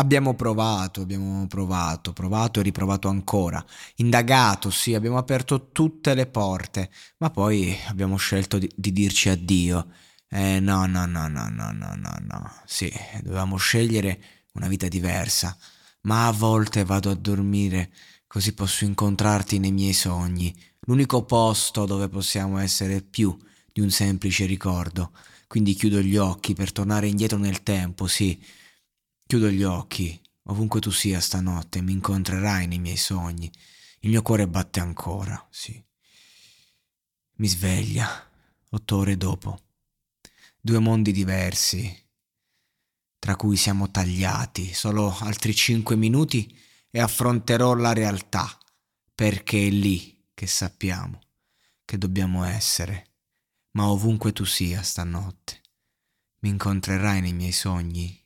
Abbiamo provato, abbiamo provato, provato e riprovato ancora. Indagato, sì, abbiamo aperto tutte le porte, ma poi abbiamo scelto di, di dirci addio. Eh no, no, no, no, no, no, no, no. Sì, dovevamo scegliere una vita diversa, ma a volte vado a dormire così posso incontrarti nei miei sogni, l'unico posto dove possiamo essere più di un semplice ricordo. Quindi chiudo gli occhi per tornare indietro nel tempo, sì. Chiudo gli occhi, ovunque tu sia stanotte, mi incontrerai nei miei sogni. Il mio cuore batte ancora, sì. Mi sveglia, otto ore dopo. Due mondi diversi, tra cui siamo tagliati. Solo altri cinque minuti e affronterò la realtà, perché è lì che sappiamo che dobbiamo essere. Ma ovunque tu sia stanotte, mi incontrerai nei miei sogni